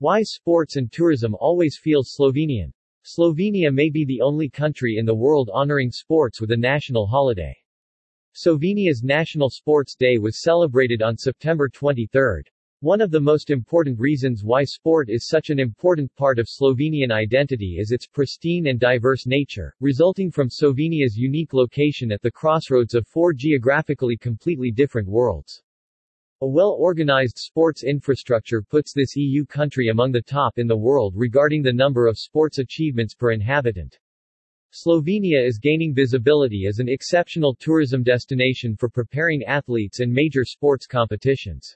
Why sports and tourism always feels Slovenian. Slovenia may be the only country in the world honoring sports with a national holiday. Slovenia's National Sports Day was celebrated on September 23. One of the most important reasons why sport is such an important part of Slovenian identity is its pristine and diverse nature, resulting from Slovenia's unique location at the crossroads of four geographically completely different worlds. A well-organized sports infrastructure puts this EU country among the top in the world regarding the number of sports achievements per inhabitant. Slovenia is gaining visibility as an exceptional tourism destination for preparing athletes in major sports competitions.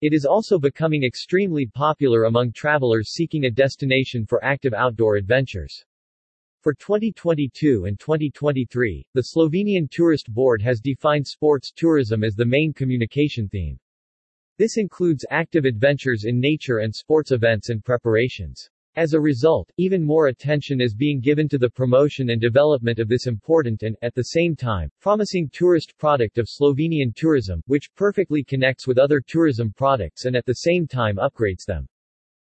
It is also becoming extremely popular among travelers seeking a destination for active outdoor adventures. For 2022 and 2023, the Slovenian Tourist Board has defined sports tourism as the main communication theme. This includes active adventures in nature and sports events and preparations. As a result, even more attention is being given to the promotion and development of this important and, at the same time, promising tourist product of Slovenian tourism, which perfectly connects with other tourism products and at the same time upgrades them.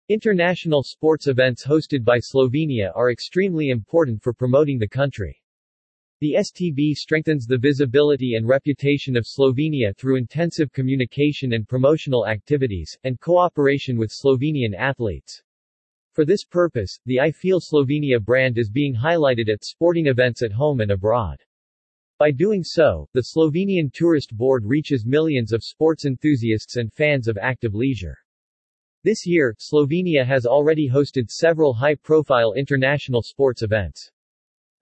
International sports events hosted by Slovenia are extremely important for promoting the country. The STB strengthens the visibility and reputation of Slovenia through intensive communication and promotional activities, and cooperation with Slovenian athletes. For this purpose, the I Feel Slovenia brand is being highlighted at sporting events at home and abroad. By doing so, the Slovenian Tourist Board reaches millions of sports enthusiasts and fans of active leisure. This year, Slovenia has already hosted several high-profile international sports events.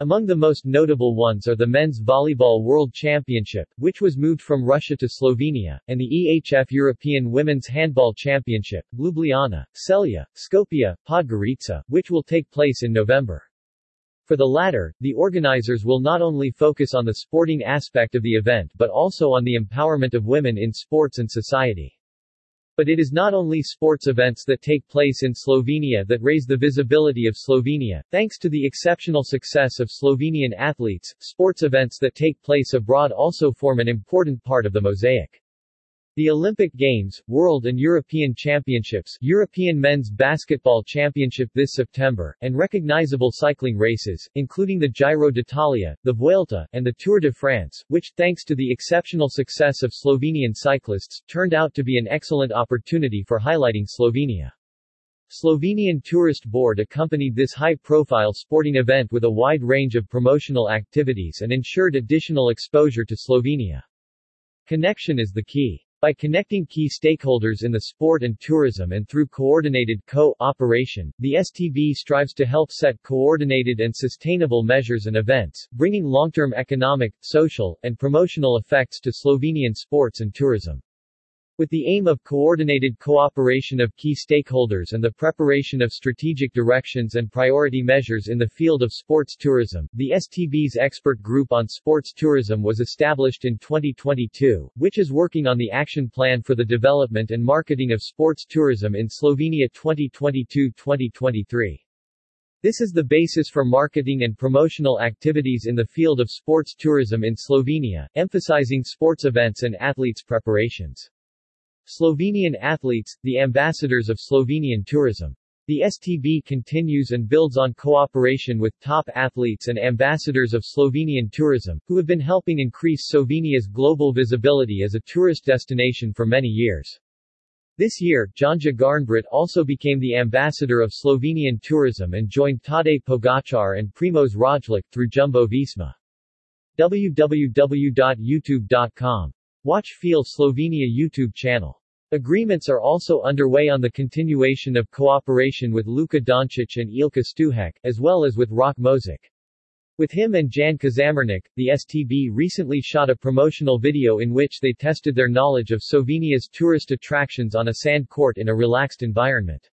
Among the most notable ones are the Men's Volleyball World Championship, which was moved from Russia to Slovenia, and the EHF European Women's Handball Championship, Ljubljana, Celje, Skopje, Podgorica, which will take place in November. For the latter, the organizers will not only focus on the sporting aspect of the event but also on the empowerment of women in sports and society. But it is not only sports events that take place in Slovenia that raise the visibility of Slovenia, thanks to the exceptional success of Slovenian athletes, sports events that take place abroad also form an important part of the mosaic. The Olympic Games, World and European Championships European Men's Basketball Championship this September, and recognizable cycling races, including the Giro d'Italia, the Vuelta, and the Tour de France, which, thanks to the exceptional success of Slovenian cyclists, turned out to be an excellent opportunity for highlighting Slovenia. Slovenian Tourist Board accompanied this high-profile sporting event with a wide range of promotional activities and ensured additional exposure to Slovenia. Connection is the key. By connecting key stakeholders in the sport and tourism and through coordinated co-operation, the STB strives to help set coordinated and sustainable measures and events, bringing long-term economic, social, and promotional effects to Slovenian sports and tourism. With the aim of coordinated cooperation of key stakeholders and the preparation of strategic directions and priority measures in the field of sports tourism, the STB's expert group on sports tourism was established in 2022, which is working on the action plan for the development and marketing of sports tourism in Slovenia 2022-2023. This is the basis for marketing and promotional activities in the field of sports tourism in Slovenia, emphasizing sports events and athletes' preparations. Slovenian athletes, the ambassadors of Slovenian tourism. The STB continues and builds on cooperation with top athletes and ambassadors of Slovenian tourism, who have been helping increase Slovenia's global visibility as a tourist destination for many years. This year, Janja Garnbret also became the ambassador of Slovenian tourism and joined Tadej Pogačar and Primoz Roglic through Jumbo Visma. www.youtube.com. Watch Feel Slovenia YouTube channel. Agreements are also underway on the continuation of cooperation with Luka Doncic and Ilka Stuhec, as well as with Rok Mozic. With him and Jan Kozamernik, the STB recently shot a promotional video in which they tested their knowledge of Slovenia's tourist attractions on a sand court in a relaxed environment.